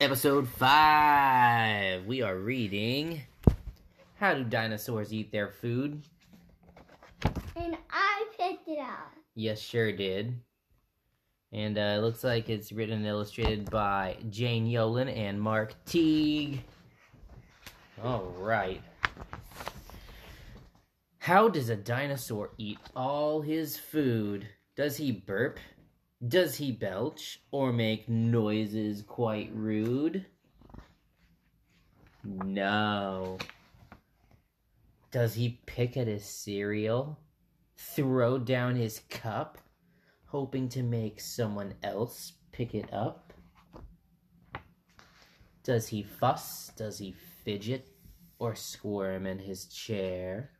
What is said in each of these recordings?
Episode 5. We are reading How Do Dinosaurs Eat Their Food? And I picked it out. Yes, sure did. And uh, it looks like it's written and illustrated by Jane Yolen and Mark Teague. All right. How does a dinosaur eat all his food? Does he burp? Does he belch or make noises quite rude? No. Does he pick at his cereal? Throw down his cup? Hoping to make someone else pick it up? Does he fuss? Does he fidget? Or squirm in his chair?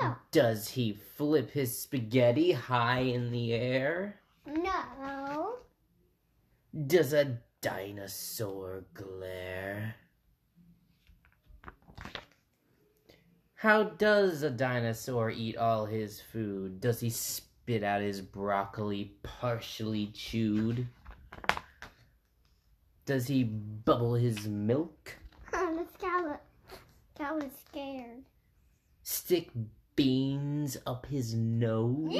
No. Does he flip his spaghetti high in the air? No. Does a dinosaur glare? How does a dinosaur eat all his food? Does he spit out his broccoli partially chewed? Does he bubble his milk? the cow, cow scared. Stick beans up his nose?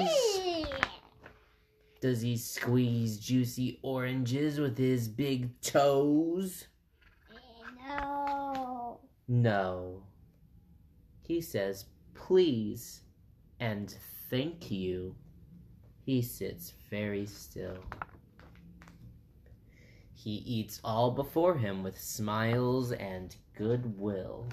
Does he squeeze juicy oranges with his big toes? Eh, no. No. He says please and thank you. He sits very still. He eats all before him with smiles and goodwill.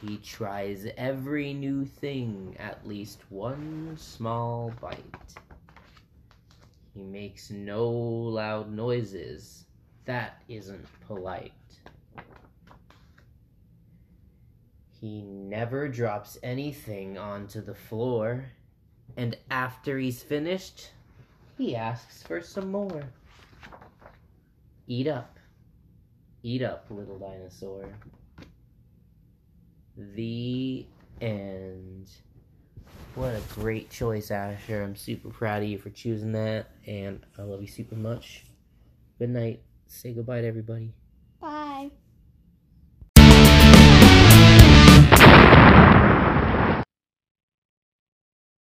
He tries every new thing at least one small bite. He makes no loud noises. That isn't polite. He never drops anything onto the floor. And after he's finished, he asks for some more. Eat up. Eat up, little dinosaur. The end. What a great choice, Asher. I'm super proud of you for choosing that, and I love you super much. Good night. Say goodbye to everybody.